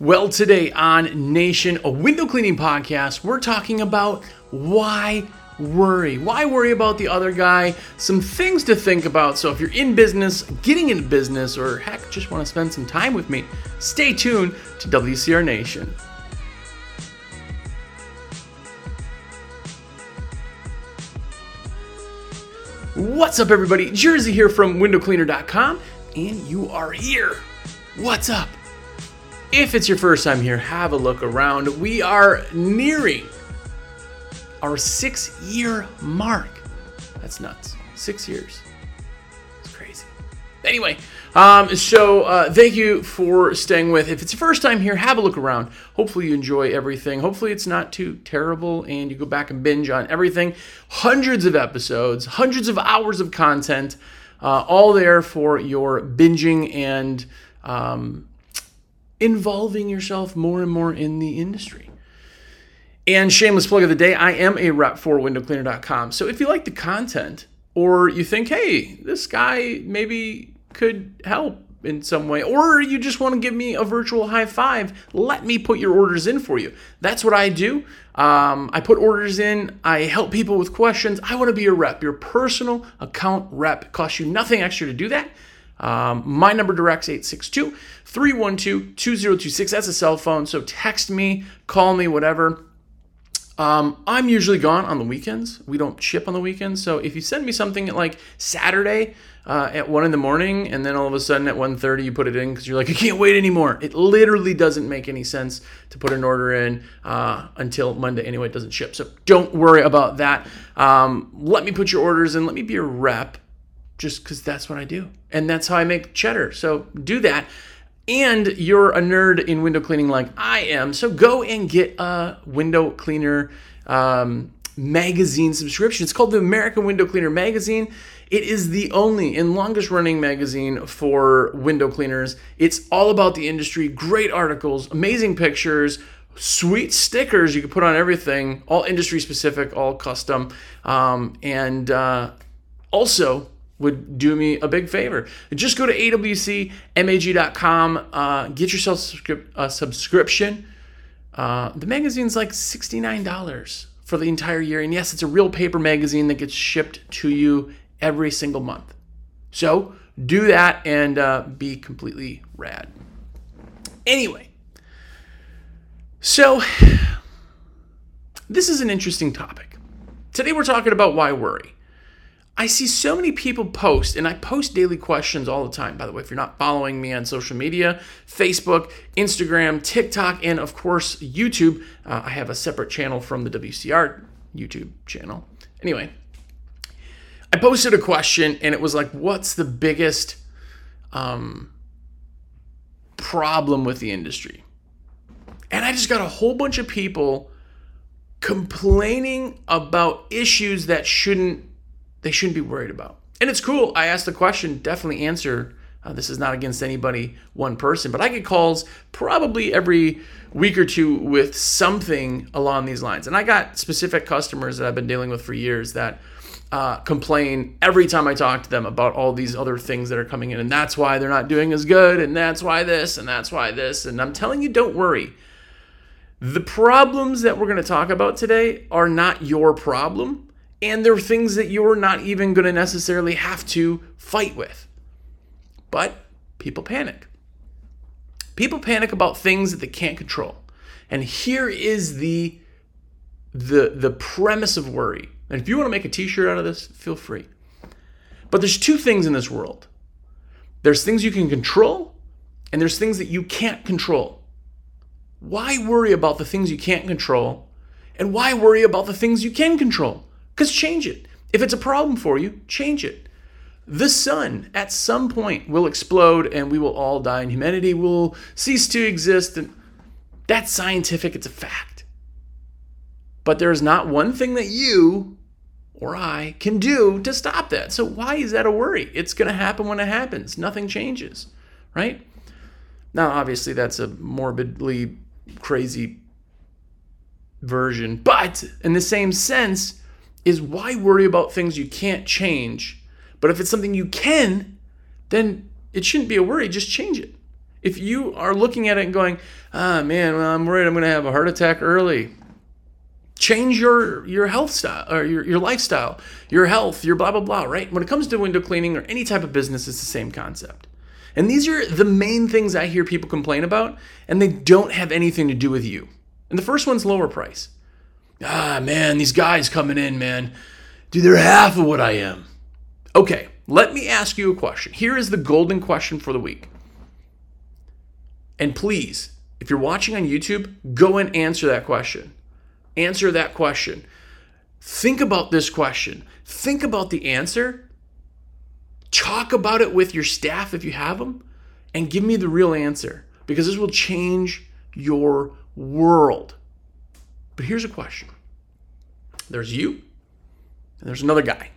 Well, today on Nation, a window cleaning podcast, we're talking about why worry. Why worry about the other guy? Some things to think about. So, if you're in business, getting into business, or heck, just want to spend some time with me, stay tuned to WCR Nation. What's up, everybody? Jersey here from windowcleaner.com, and you are here. What's up? If it's your first time here, have a look around. We are nearing our six year mark. That's nuts. Six years. It's crazy. Anyway, um, so uh, thank you for staying with. If it's your first time here, have a look around. Hopefully, you enjoy everything. Hopefully, it's not too terrible and you go back and binge on everything. Hundreds of episodes, hundreds of hours of content, uh, all there for your binging and um, involving yourself more and more in the industry. And shameless plug of the day, I am a rep for windowcleaner.com. So if you like the content or you think, hey, this guy maybe could help in some way, or you just want to give me a virtual high five, let me put your orders in for you. That's what I do. Um, I put orders in, I help people with questions. I want to be your rep, your personal account rep. It costs you nothing extra to do that. Um, my number direct's 862 312 2026. That's a cell phone. So text me, call me, whatever. Um, I'm usually gone on the weekends. We don't ship on the weekends. So if you send me something at like Saturday uh, at 1 in the morning and then all of a sudden at 1.30 you put it in because you're like, I can't wait anymore. It literally doesn't make any sense to put an order in uh, until Monday anyway. It doesn't ship. So don't worry about that. Um, let me put your orders in. Let me be your rep just because that's what I do. And that's how I make cheddar. So do that. And you're a nerd in window cleaning like I am. So go and get a window cleaner um, magazine subscription. It's called the American Window Cleaner Magazine. It is the only and longest running magazine for window cleaners. It's all about the industry, great articles, amazing pictures, sweet stickers you can put on everything, all industry specific, all custom. Um, and uh, also, would do me a big favor. Just go to awcmag.com, uh, get yourself a subscription. Uh, the magazine's like $69 for the entire year. And yes, it's a real paper magazine that gets shipped to you every single month. So do that and uh, be completely rad. Anyway, so this is an interesting topic. Today we're talking about why worry. I see so many people post, and I post daily questions all the time. By the way, if you're not following me on social media, Facebook, Instagram, TikTok, and of course, YouTube, uh, I have a separate channel from the WCR YouTube channel. Anyway, I posted a question, and it was like, What's the biggest um, problem with the industry? And I just got a whole bunch of people complaining about issues that shouldn't they shouldn't be worried about. And it's cool. I asked the question, definitely answer. Uh, this is not against anybody, one person, but I get calls probably every week or two with something along these lines. And I got specific customers that I've been dealing with for years that uh, complain every time I talk to them about all these other things that are coming in. And that's why they're not doing as good. And that's why this. And that's why this. And I'm telling you, don't worry. The problems that we're going to talk about today are not your problem and there are things that you're not even going to necessarily have to fight with. But people panic. People panic about things that they can't control. And here is the the the premise of worry. And if you want to make a t-shirt out of this, feel free. But there's two things in this world. There's things you can control and there's things that you can't control. Why worry about the things you can't control? And why worry about the things you can control? Because change it. If it's a problem for you, change it. The sun at some point will explode and we will all die and humanity will cease to exist. And that's scientific, it's a fact. But there's not one thing that you or I can do to stop that. So why is that a worry? It's going to happen when it happens. Nothing changes, right? Now, obviously, that's a morbidly crazy version, but in the same sense, is why worry about things you can't change? But if it's something you can, then it shouldn't be a worry, just change it. If you are looking at it and going, ah, man, well, I'm worried I'm going to have a heart attack early, change your your health style or your, your lifestyle, your health, your blah blah blah, right? When it comes to window cleaning or any type of business, it's the same concept. And these are the main things I hear people complain about, and they don't have anything to do with you. And the first one's lower price. Ah, man, these guys coming in, man, dude, they're half of what I am. Okay, let me ask you a question. Here is the golden question for the week. And please, if you're watching on YouTube, go and answer that question. Answer that question. Think about this question. Think about the answer. Talk about it with your staff if you have them, and give me the real answer because this will change your world. But here's a question there's you, and there's another guy.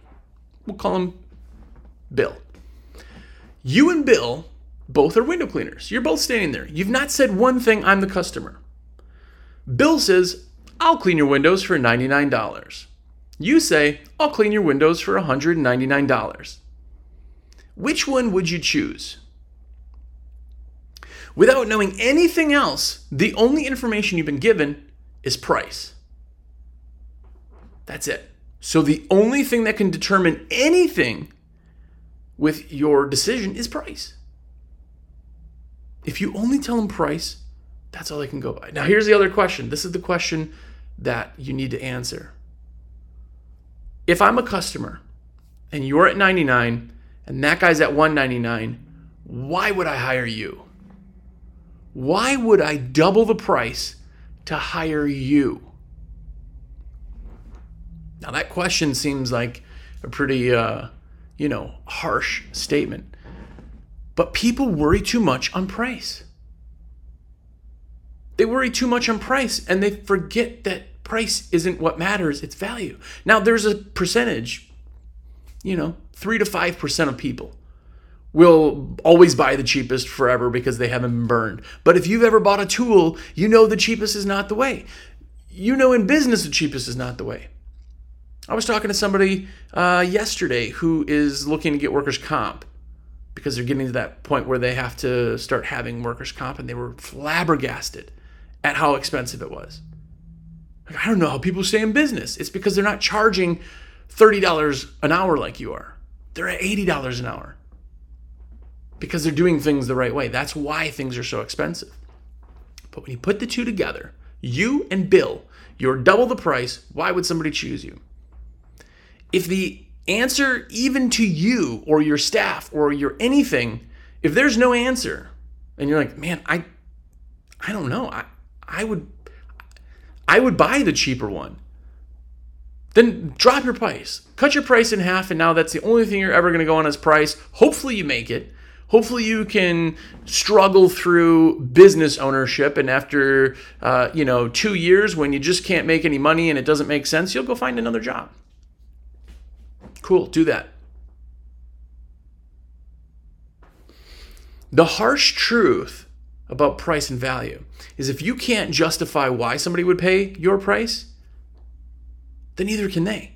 We'll call him Bill. You and Bill both are window cleaners. You're both standing there. You've not said one thing, I'm the customer. Bill says, I'll clean your windows for $99. You say, I'll clean your windows for $199. Which one would you choose? Without knowing anything else, the only information you've been given is price. That's it. So the only thing that can determine anything with your decision is price. If you only tell them price, that's all they can go by. Now, here's the other question. This is the question that you need to answer. If I'm a customer and you're at 99 and that guy's at 199, why would I hire you? Why would I double the price to hire you? Now, that question seems like a pretty, uh, you know, harsh statement. But people worry too much on price. They worry too much on price and they forget that price isn't what matters, it's value. Now, there's a percentage, you know, 3 to 5% of people will always buy the cheapest forever because they haven't been burned. But if you've ever bought a tool, you know the cheapest is not the way. You know in business the cheapest is not the way. I was talking to somebody uh, yesterday who is looking to get workers' comp because they're getting to that point where they have to start having workers' comp, and they were flabbergasted at how expensive it was. Like, I don't know how people stay in business. It's because they're not charging $30 an hour like you are, they're at $80 an hour because they're doing things the right way. That's why things are so expensive. But when you put the two together, you and Bill, you're double the price. Why would somebody choose you? If the answer, even to you or your staff or your anything, if there's no answer, and you're like, man, I, I don't know, I, I would, I would buy the cheaper one. Then drop your price, cut your price in half, and now that's the only thing you're ever going to go on as price. Hopefully, you make it. Hopefully, you can struggle through business ownership, and after uh, you know two years, when you just can't make any money and it doesn't make sense, you'll go find another job. Cool, do that. The harsh truth about price and value is if you can't justify why somebody would pay your price, then neither can they.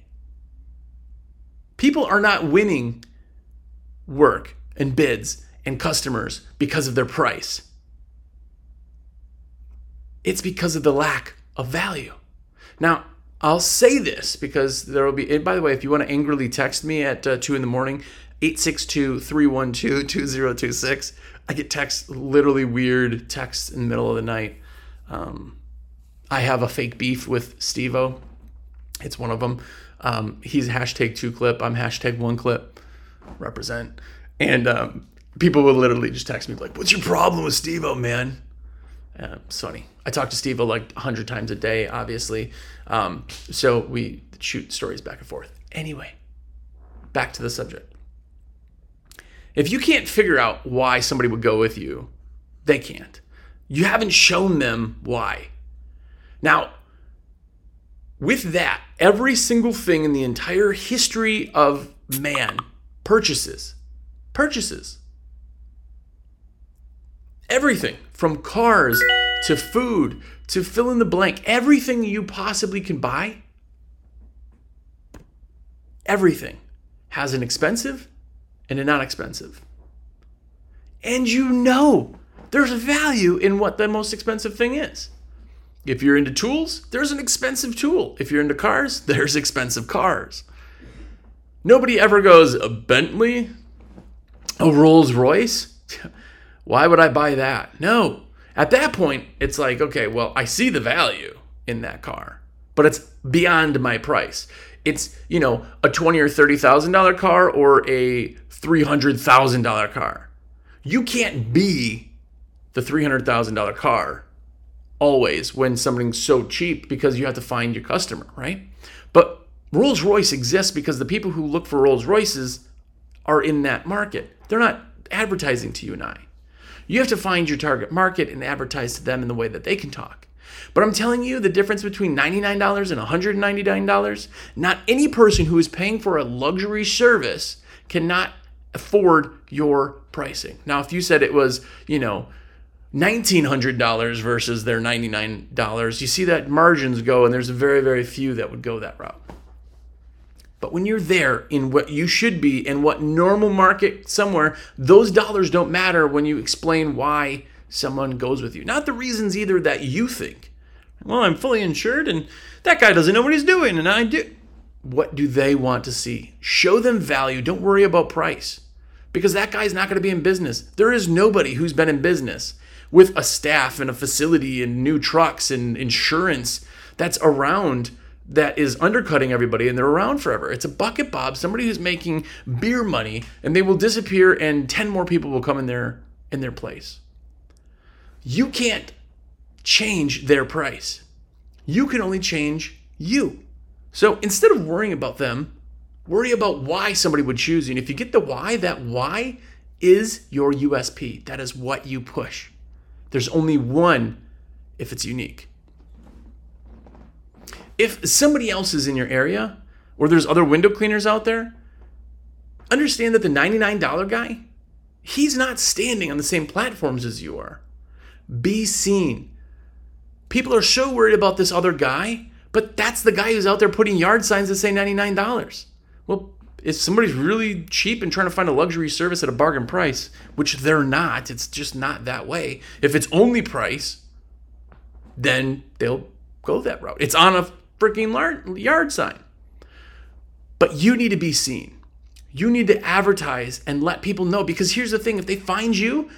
People are not winning work and bids and customers because of their price. It's because of the lack of value. Now, I'll say this because there will be, and by the way, if you want to angrily text me at uh, 2 in the morning, 862 312 2026. I get texts, literally weird texts in the middle of the night. Um, I have a fake beef with Stevo. It's one of them. Um, he's hashtag two clip. I'm hashtag one clip. Represent. And um, people would literally just text me like, "What's your problem with Stevo, man?" Uh, it's funny. I talk to Steve like hundred times a day, obviously. Um, so we shoot stories back and forth. Anyway, back to the subject. If you can't figure out why somebody would go with you, they can't. You haven't shown them why. Now, with that, every single thing in the entire history of man purchases. Purchases. Everything from cars to food to fill in the blank, everything you possibly can buy, everything has an expensive and a non expensive. And you know there's a value in what the most expensive thing is. If you're into tools, there's an expensive tool. If you're into cars, there's expensive cars. Nobody ever goes, a Bentley? A Rolls Royce? Why would I buy that? No. At that point, it's like, okay, well, I see the value in that car, but it's beyond my price. It's, you know, a twenty or thirty thousand dollar car or a three hundred thousand dollar car. You can't be the three hundred thousand dollar car always when something's so cheap because you have to find your customer, right? But Rolls Royce exists because the people who look for Rolls Royces are in that market. They're not advertising to you and I. You have to find your target market and advertise to them in the way that they can talk. But I'm telling you, the difference between $99 and $199, not any person who is paying for a luxury service cannot afford your pricing. Now, if you said it was, you know, $1,900 versus their $99, you see that margins go, and there's very, very few that would go that route. But when you're there in what you should be in what normal market somewhere, those dollars don't matter when you explain why someone goes with you. Not the reasons either that you think. Well, I'm fully insured and that guy doesn't know what he's doing and I do. What do they want to see? Show them value. Don't worry about price because that guy's not going to be in business. There is nobody who's been in business with a staff and a facility and new trucks and insurance that's around that is undercutting everybody and they're around forever. It's a bucket bob, somebody who's making beer money and they will disappear and 10 more people will come in their in their place. You can't change their price. You can only change you. So instead of worrying about them, worry about why somebody would choose you. And if you get the why, that why is your USP. That is what you push. There's only one if it's unique if somebody else is in your area or there's other window cleaners out there, understand that the $99 guy, he's not standing on the same platforms as you are. Be seen. People are so worried about this other guy, but that's the guy who's out there putting yard signs that say $99. Well, if somebody's really cheap and trying to find a luxury service at a bargain price, which they're not, it's just not that way. If it's only price, then they'll go that route. It's on a freaking yard sign. But you need to be seen. You need to advertise and let people know because here's the thing if they find you,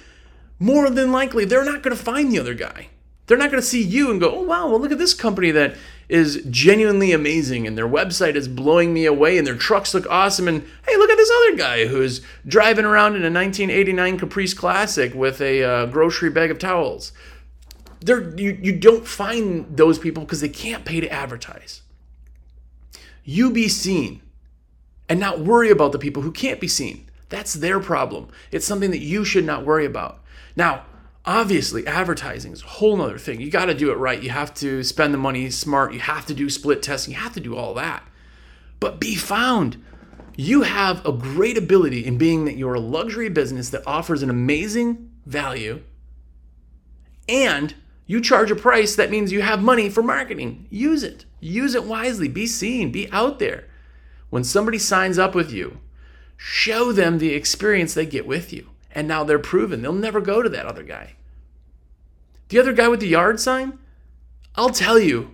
more than likely they're not going to find the other guy. They're not going to see you and go, oh, wow, well, look at this company that is genuinely amazing and their website is blowing me away and their trucks look awesome. And hey, look at this other guy who's driving around in a 1989 Caprice Classic with a uh, grocery bag of towels they're, you, you don't find those people because they can't pay to advertise. You be seen and not worry about the people who can't be seen. That's their problem. It's something that you should not worry about. Now, obviously, advertising is a whole nother thing. You got to do it right. You have to spend the money smart. You have to do split testing. You have to do all that. But be found. You have a great ability in being that you're a luxury business that offers an amazing value and you charge a price, that means you have money for marketing. Use it. Use it wisely. Be seen. Be out there. When somebody signs up with you, show them the experience they get with you. And now they're proven. They'll never go to that other guy. The other guy with the yard sign, I'll tell you,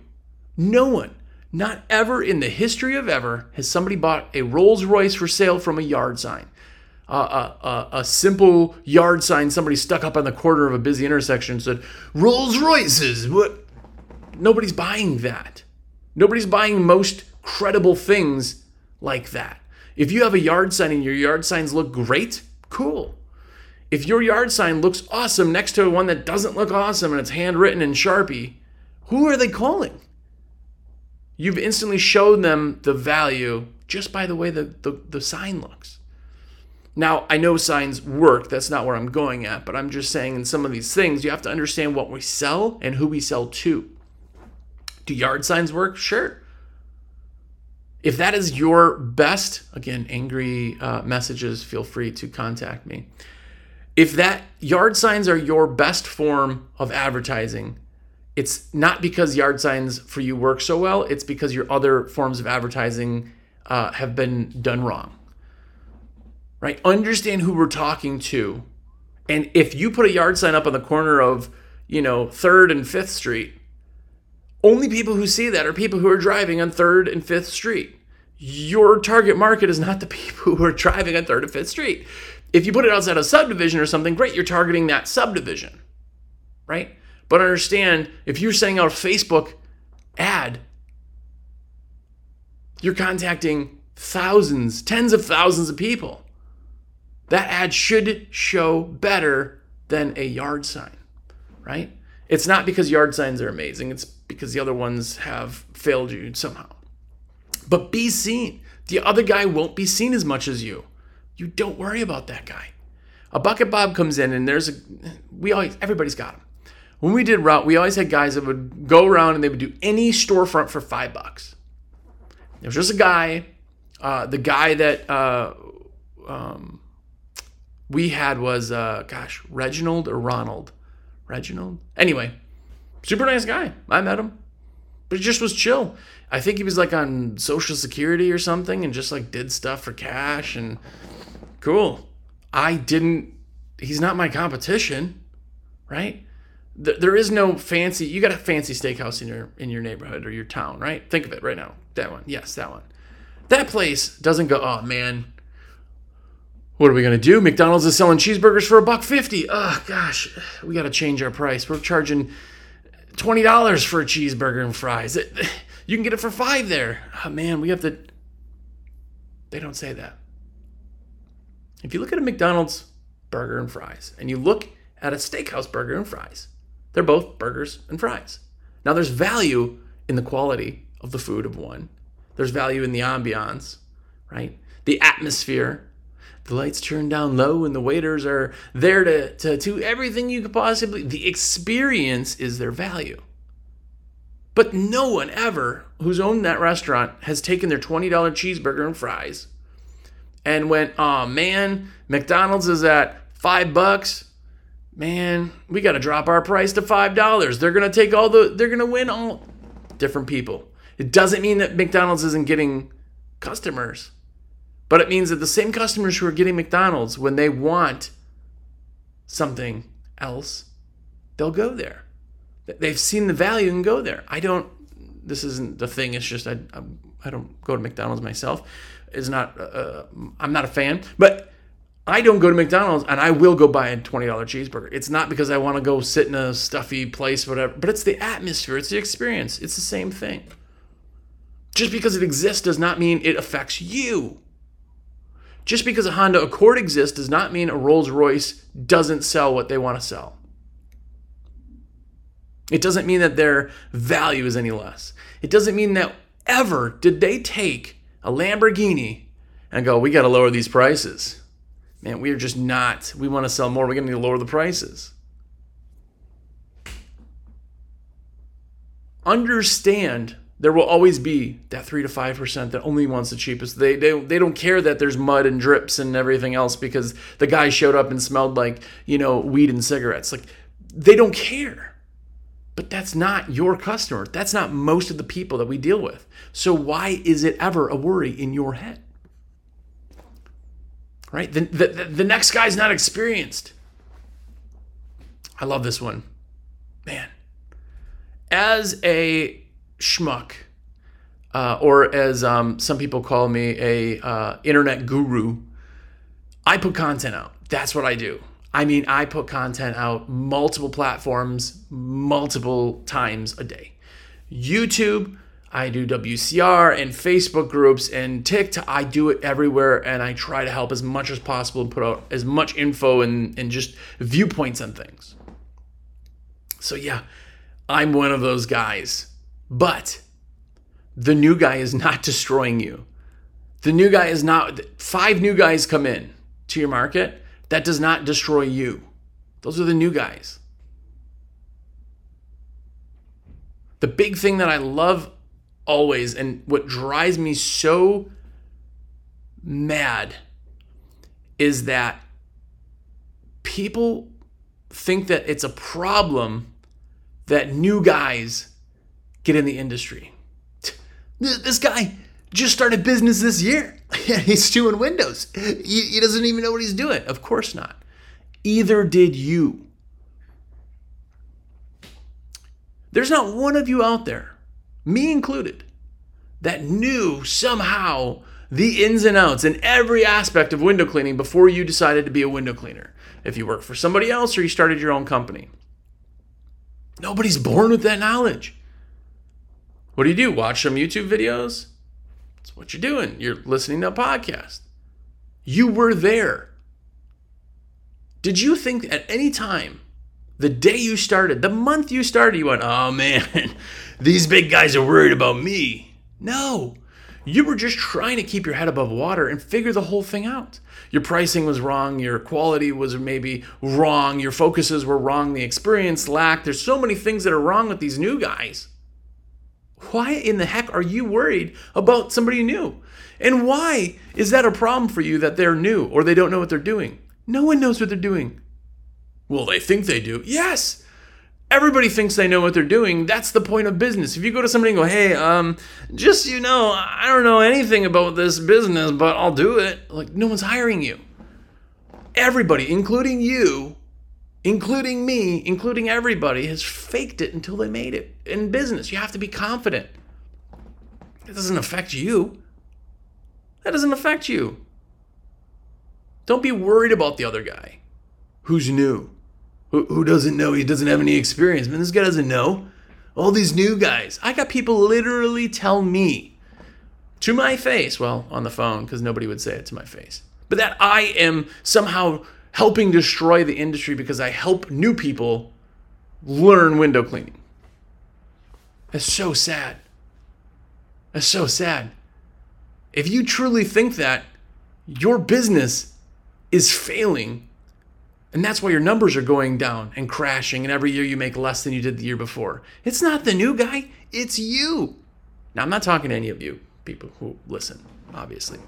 no one, not ever in the history of ever, has somebody bought a Rolls Royce for sale from a yard sign a, a, a, simple yard sign somebody stuck up on the corner of a busy intersection said Rolls Royces. What? Nobody's buying that. Nobody's buying most credible things like that. If you have a yard sign and your yard signs look great, cool. If your yard sign looks awesome next to one that doesn't look awesome and it's handwritten in Sharpie, who are they calling? You've instantly shown them the value just by the way the, the, the sign looks. Now, I know signs work, that's not where I'm going at, but I'm just saying in some of these things, you have to understand what we sell and who we sell to. Do yard signs work? Sure. If that is your best, again, angry uh, messages, feel free to contact me. If that yard signs are your best form of advertising, it's not because yard signs for you work so well, it's because your other forms of advertising uh, have been done wrong right? Understand who we're talking to And if you put a yard sign up on the corner of, you know, 3rd and 5th Street, only people who see that are people who are driving on 3rd and 5th Street. Your target market is not the people who are driving on 3rd and 5th Street. If you put it outside a subdivision or something, great, you're targeting that subdivision, right? But understand if you're sending out a Facebook ad, you're contacting thousands, tens of thousands of people. That ad should show better than a yard sign, right? It's not because yard signs are amazing, it's because the other ones have failed you somehow. But be seen. The other guy won't be seen as much as you. You don't worry about that guy. A bucket Bob comes in and there's a we always everybody's got him. When we did route, we always had guys that would go around and they would do any storefront for five bucks. There was just a guy, uh, the guy that uh, um, we had was uh, gosh Reginald or Ronald, Reginald. Anyway, super nice guy. I met him, but he just was chill. I think he was like on Social Security or something, and just like did stuff for cash and cool. I didn't. He's not my competition, right? There is no fancy. You got a fancy steakhouse in your in your neighborhood or your town, right? Think of it right now. That one, yes, that one. That place doesn't go. Oh man, what are we gonna do? McDonald's is selling cheeseburgers for a buck fifty. Oh gosh, we got to change our price. We're charging twenty dollars for a cheeseburger and fries. You can get it for five there. Oh man, we have to. They don't say that. If you look at a McDonald's burger and fries, and you look at a steakhouse burger and fries, they're both burgers and fries. Now, there's value in the quality of the food of one. There's value in the ambiance, right? The atmosphere the lights turned down low and the waiters are there to, to do everything you could possibly the experience is their value. But no one ever who's owned that restaurant has taken their $20 cheeseburger and fries and went oh man mcdonald's is at five bucks. Man we got to drop our price to five dollars. They're gonna take all the they're gonna win all. Different people. It doesn't mean that mcdonald's isn't getting customers but it means that the same customers who are getting McDonald's, when they want something else, they'll go there. They've seen the value and go there. I don't. This isn't the thing. It's just I. I don't go to McDonald's myself. It's not. Uh, uh, I'm not a fan, but I don't go to McDonald's and I will go buy a $20 cheeseburger. It's not because I want to go sit in a stuffy place, whatever, but it's the atmosphere, it's the experience. It's the same thing. Just because it exists does not mean it affects you. Just because a Honda Accord exists does not mean a Rolls Royce doesn't sell what they want to sell. It doesn't mean that their value is any less. It doesn't mean that ever did they take a Lamborghini and go, we got to lower these prices. Man, we are just not. We want to sell more. We're going to need to lower the prices. Understand there will always be that three to five percent that only wants the cheapest. They, they they don't care that there's mud and drips and everything else because the guy showed up and smelled like you know weed and cigarettes. Like they don't care. But that's not your customer. That's not most of the people that we deal with. So why is it ever a worry in your head? Right? The, the, the next guy's not experienced. I love this one. Man. As a schmuck, uh, or as um, some people call me, a uh, internet guru. I put content out. That's what I do. I mean, I put content out multiple platforms, multiple times a day. YouTube, I do WCR and Facebook groups and TikTok. I do it everywhere and I try to help as much as possible and put out as much info and, and just viewpoints on things. So, yeah, I'm one of those guys but the new guy is not destroying you. The new guy is not, five new guys come in to your market. That does not destroy you. Those are the new guys. The big thing that I love always and what drives me so mad is that people think that it's a problem that new guys get in the industry. This guy just started business this year. he's doing windows. He, he doesn't even know what he's doing. Of course not. Either did you. There's not one of you out there, me included, that knew somehow the ins and outs and every aspect of window cleaning before you decided to be a window cleaner. If you work for somebody else or you started your own company. Nobody's born with that knowledge. What do you do? Watch some YouTube videos? That's what you're doing. You're listening to a podcast. You were there. Did you think at any time, the day you started, the month you started, you went, oh man, these big guys are worried about me? No. You were just trying to keep your head above water and figure the whole thing out. Your pricing was wrong, your quality was maybe wrong, your focuses were wrong, the experience lacked. There's so many things that are wrong with these new guys. Why in the heck are you worried about somebody new? And why is that a problem for you that they're new or they don't know what they're doing? No one knows what they're doing. Well, they think they do. Yes. Everybody thinks they know what they're doing. That's the point of business. If you go to somebody and go, "Hey, um, just so you know, I don't know anything about this business, but I'll do it." Like no one's hiring you. Everybody, including you, including me, including everybody has faked it until they made it. In business, you have to be confident. It doesn't affect you. That doesn't affect you. Don't be worried about the other guy who's new who, who doesn't know, he doesn't have any experience. Man, this guy doesn't know. All these new guys. I got people literally tell me to my face, well, on the phone, because nobody would say it to my face, but that I am somehow helping destroy the industry because I help new people learn window cleaning. That's so sad. That's so sad. If you truly think that, your business is failing and that's why your numbers are going down and crashing, and every year you make less than you did the year before. It's not the new guy, it's you. Now, I'm not talking to any of you people who listen, obviously.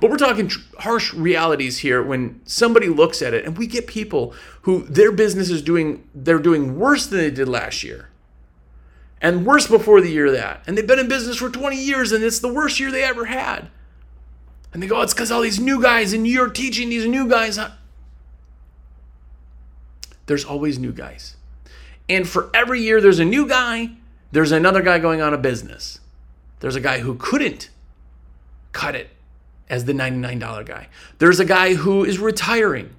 But we're talking tr- harsh realities here when somebody looks at it and we get people who their business is doing they're doing worse than they did last year. And worse before the year that. And they've been in business for 20 years and it's the worst year they ever had. And they go, it's because all these new guys and you're teaching these new guys how there's always new guys. And for every year there's a new guy, there's another guy going on a business. There's a guy who couldn't cut it as the $99 guy. There's a guy who is retiring,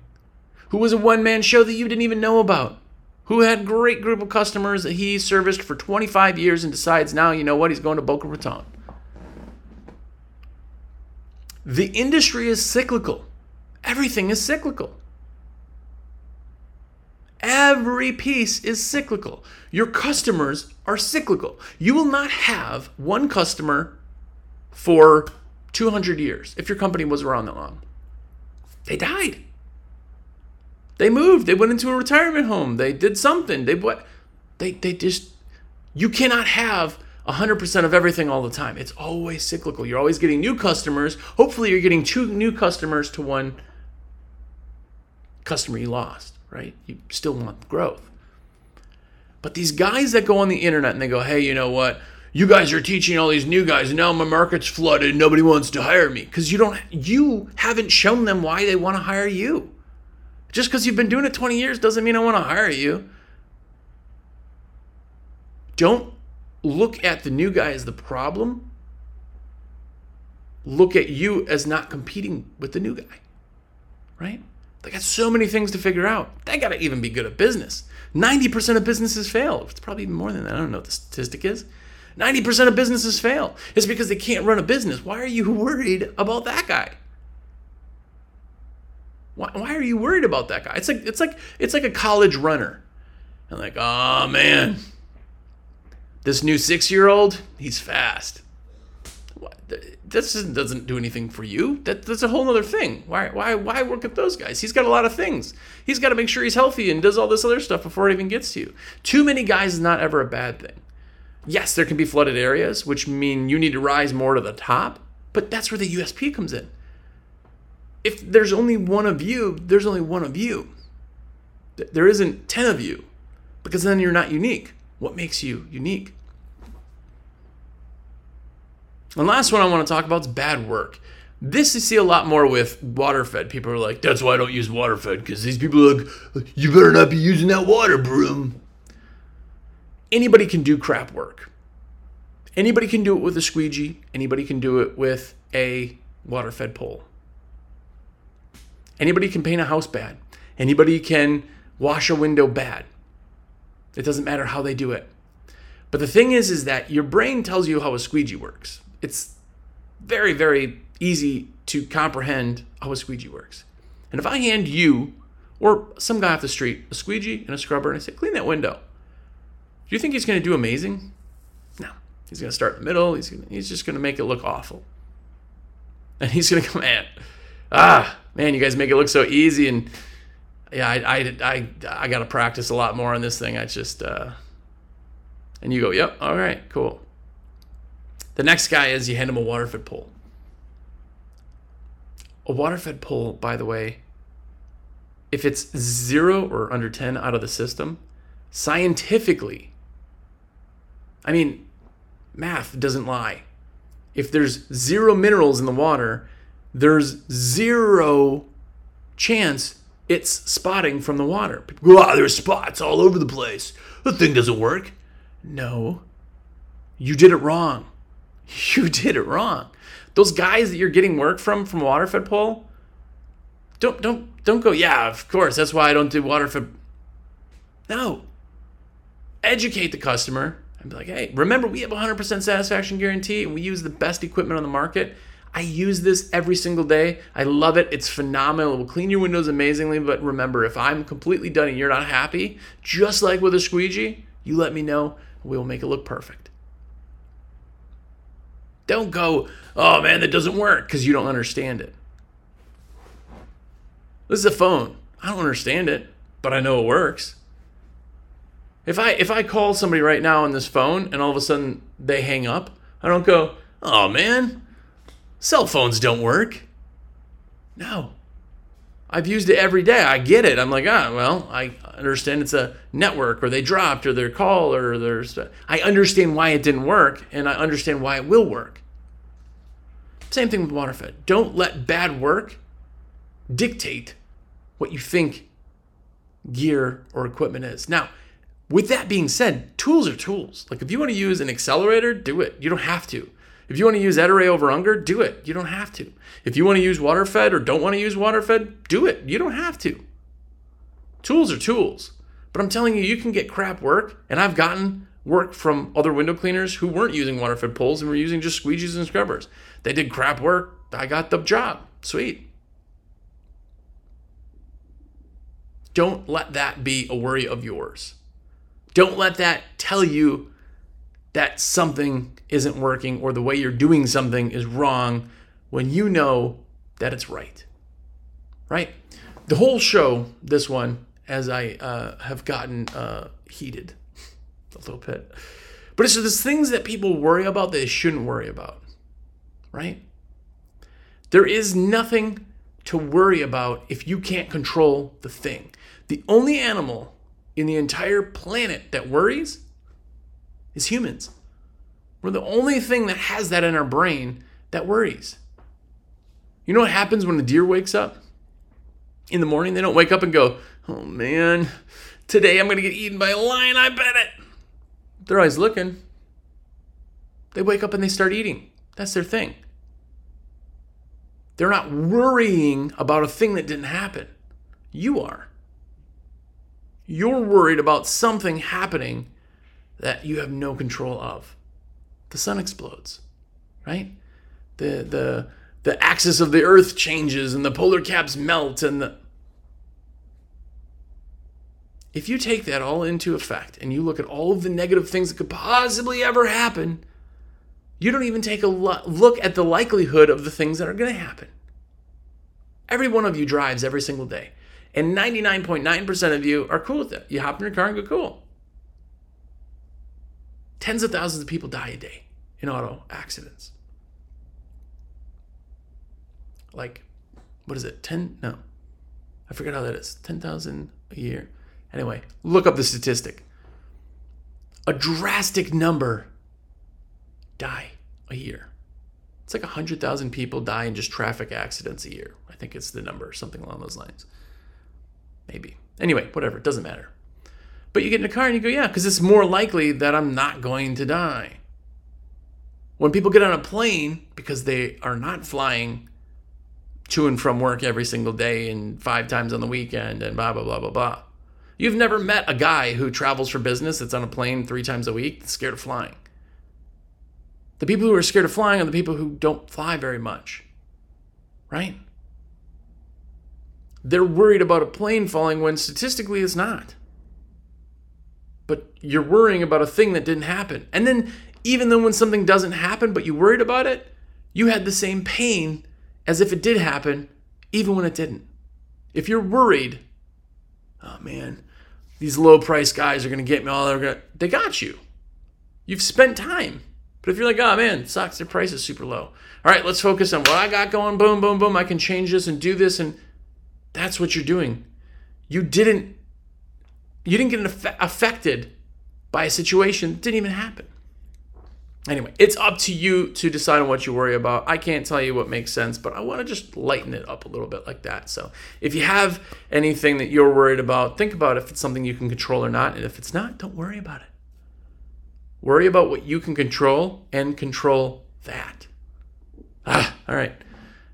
who was a one man show that you didn't even know about, who had a great group of customers that he serviced for 25 years and decides now, you know what, he's going to Boca Raton. The industry is cyclical. Everything is cyclical. Every piece is cyclical. Your customers are cyclical. You will not have one customer for 200 years if your company was around that long. They died. They moved. They went into a retirement home. They did something. They what? They they just you cannot have 100% of everything all the time. It's always cyclical. You're always getting new customers. Hopefully you're getting two new customers to one customer you lost right? You still want growth. But these guys that go on the internet and they go, hey, you know what? You guys are teaching all these new guys, and now my market's flooded. Nobody wants to hire me because you don't. You haven't shown them why they want to hire you. Just because you've been doing it 20 years doesn't mean I want to hire you. Don't look at the new guy as the problem. Look at you as not competing with the new guy, right? They got so many things to figure out. They got to even be good at business. 90% of businesses fail. It's probably even more than that. I don't know what the statistic is. 90% of businesses fail. It's because they can't run a business. Why are you worried about that guy? Why, why are you worried about that guy? It's like it's like it's like a college runner. And like, oh man, this new six-year-old, he's fast this doesn't do anything for you. That, that's a whole other thing. Why, why, why work with those guys? He's got a lot of things. He's got to make sure he's healthy and does all this other stuff before it even gets to you. Too many guys is not ever a bad thing. Yes, there can be flooded areas, which mean you need to rise more to the top, but that's where the USP comes in. If there's only one of you, there's only one of you. There isn't 10 of you, because then you're not unique. What makes you unique? And last one I want to talk about is bad work. This you see a lot more with water fed. People are like, that's why I don't use water fed, because these people are like, you better not be using that water broom. Anybody can do crap work. Anybody can do it with a squeegee. Anybody can do it with a water fed pole. Anybody can paint a house bad. Anybody can wash a window bad. It doesn't matter how they do it. But the thing is, is that your brain tells you how a squeegee works. It's very, very easy to comprehend how a squeegee works. And if I hand you or some guy off the street a squeegee and a scrubber and I say, clean that window, do you think he's going to do amazing? No. He's going to start in the middle. He's, gonna, he's just going to make it look awful. And he's going to come, man, ah, man, you guys make it look so easy. And yeah, I, I, I, I got to practice a lot more on this thing. I just, uh, and you go, yep, all right, cool. The next guy is you hand him a water fed pole. A water fed pole, by the way, if it's zero or under 10 out of the system, scientifically, I mean, math doesn't lie. If there's zero minerals in the water, there's zero chance it's spotting from the water. People go, ah, there's spots all over the place. The thing doesn't work. No, you did it wrong. You did it wrong. Those guys that you're getting work from from waterfed pole, don't don't don't go. Yeah, of course. That's why I don't do waterfed. No. Educate the customer and be like, hey, remember we have 100% satisfaction guarantee and we use the best equipment on the market. I use this every single day. I love it. It's phenomenal. It will clean your windows amazingly. But remember, if I'm completely done and you're not happy, just like with a squeegee, you let me know. We will make it look perfect. Don't go, oh man, that doesn't work because you don't understand it. This is a phone. I don't understand it, but I know it works. If I if I call somebody right now on this phone and all of a sudden they hang up, I don't go, "Oh man, cell phones don't work." No. I've used it every day. I get it. I'm like, ah, well, I understand it's a network or they dropped or their call or there's. I understand why it didn't work and I understand why it will work. Same thing with waterfed. Don't let bad work dictate what you think gear or equipment is. Now, with that being said, tools are tools. Like if you want to use an accelerator, do it. You don't have to. If you want to use Ettore over Unger, do it. You don't have to. If you want to use water fed or don't want to use water fed, do it. You don't have to. Tools are tools. But I'm telling you, you can get crap work, and I've gotten work from other window cleaners who weren't using water fed poles and were using just squeegees and scrubbers. They did crap work. I got the job. Sweet. Don't let that be a worry of yours. Don't let that tell you that something isn't working or the way you're doing something is wrong when you know that it's right. Right? The whole show, this one, as I uh, have gotten uh, heated a little bit, but it's just things that people worry about that they shouldn't worry about. Right? There is nothing to worry about if you can't control the thing. The only animal in the entire planet that worries is humans. We're the only thing that has that in our brain that worries. You know what happens when a deer wakes up in the morning? They don't wake up and go, oh man, today I'm going to get eaten by a lion, I bet it. They're always looking. They wake up and they start eating. That's their thing. They're not worrying about a thing that didn't happen. You are. You're worried about something happening that you have no control of. The sun explodes, right? The the the axis of the earth changes and the polar caps melt and the if you take that all into effect and you look at all of the negative things that could possibly ever happen, you don't even take a look at the likelihood of the things that are going to happen. Every one of you drives every single day. And 99.9% of you are cool with it. You hop in your car and go, cool. Tens of thousands of people die a day in auto accidents. Like, what is it? 10? No. I forget how that is. 10,000 a year. Anyway, look up the statistic. A drastic number die a year. It's like 100,000 people die in just traffic accidents a year. I think it's the number, something along those lines. Maybe. Anyway, whatever, it doesn't matter. But you get in a car and you go, yeah, because it's more likely that I'm not going to die. When people get on a plane because they are not flying to and from work every single day and five times on the weekend and blah, blah, blah, blah, blah. You've never met a guy who travels for business that's on a plane three times a week scared of flying. The people who are scared of flying are the people who don't fly very much, right? They're worried about a plane falling when statistically it's not. But you're worrying about a thing that didn't happen. And then, even though when something doesn't happen, but you worried about it, you had the same pain as if it did happen, even when it didn't. If you're worried, oh man, these low price guys are going to get me all they're going to, they got you. You've spent time. But if you're like, oh man, sucks, their price is super low. All right, let's focus on what I got going. Boom, boom, boom. I can change this and do this. And that's what you're doing. You didn't, you didn't get affected by a situation that didn't even happen. Anyway, it's up to you to decide on what you worry about. I can't tell you what makes sense, but I want to just lighten it up a little bit like that. So, if you have anything that you're worried about, think about if it's something you can control or not. And if it's not, don't worry about it. Worry about what you can control and control that. Ah, all right.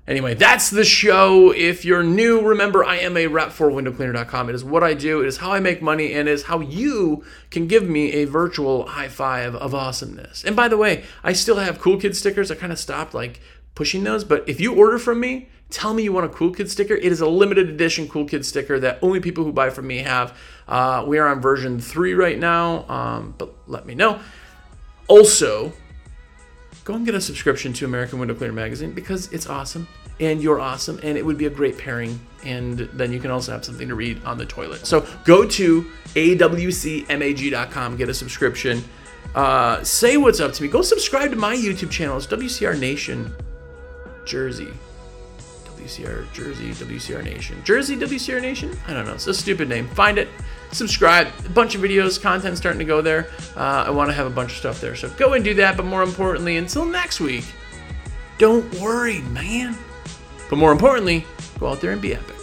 Anyway, that's the show. If you're new, remember I am a rep for windowcleaner.com. It is what I do, it is how I make money, and it is how you can give me a virtual high five of awesomeness. And by the way, I still have cool kid stickers. I kind of stopped like pushing those, but if you order from me, tell me you want a cool kid sticker. It is a limited edition cool kid sticker that only people who buy from me have. Uh, we are on version three right now, um, but let me know. Also, go and get a subscription to American Window Cleaner magazine because it's awesome and you're awesome and it would be a great pairing and then you can also have something to read on the toilet. So go to awcmag.com get a subscription. Uh, say what's up to me. Go subscribe to my youtube channel. It's wcr nation jersey. Wcr jersey wcr nation. Jersey wcr nation? I don't know. It's a stupid name. Find it subscribe. A bunch of videos, content starting to go there. Uh, I want to have a bunch of stuff there. So go and do that. But more importantly, until next week, don't worry, man. But more importantly, go out there and be epic.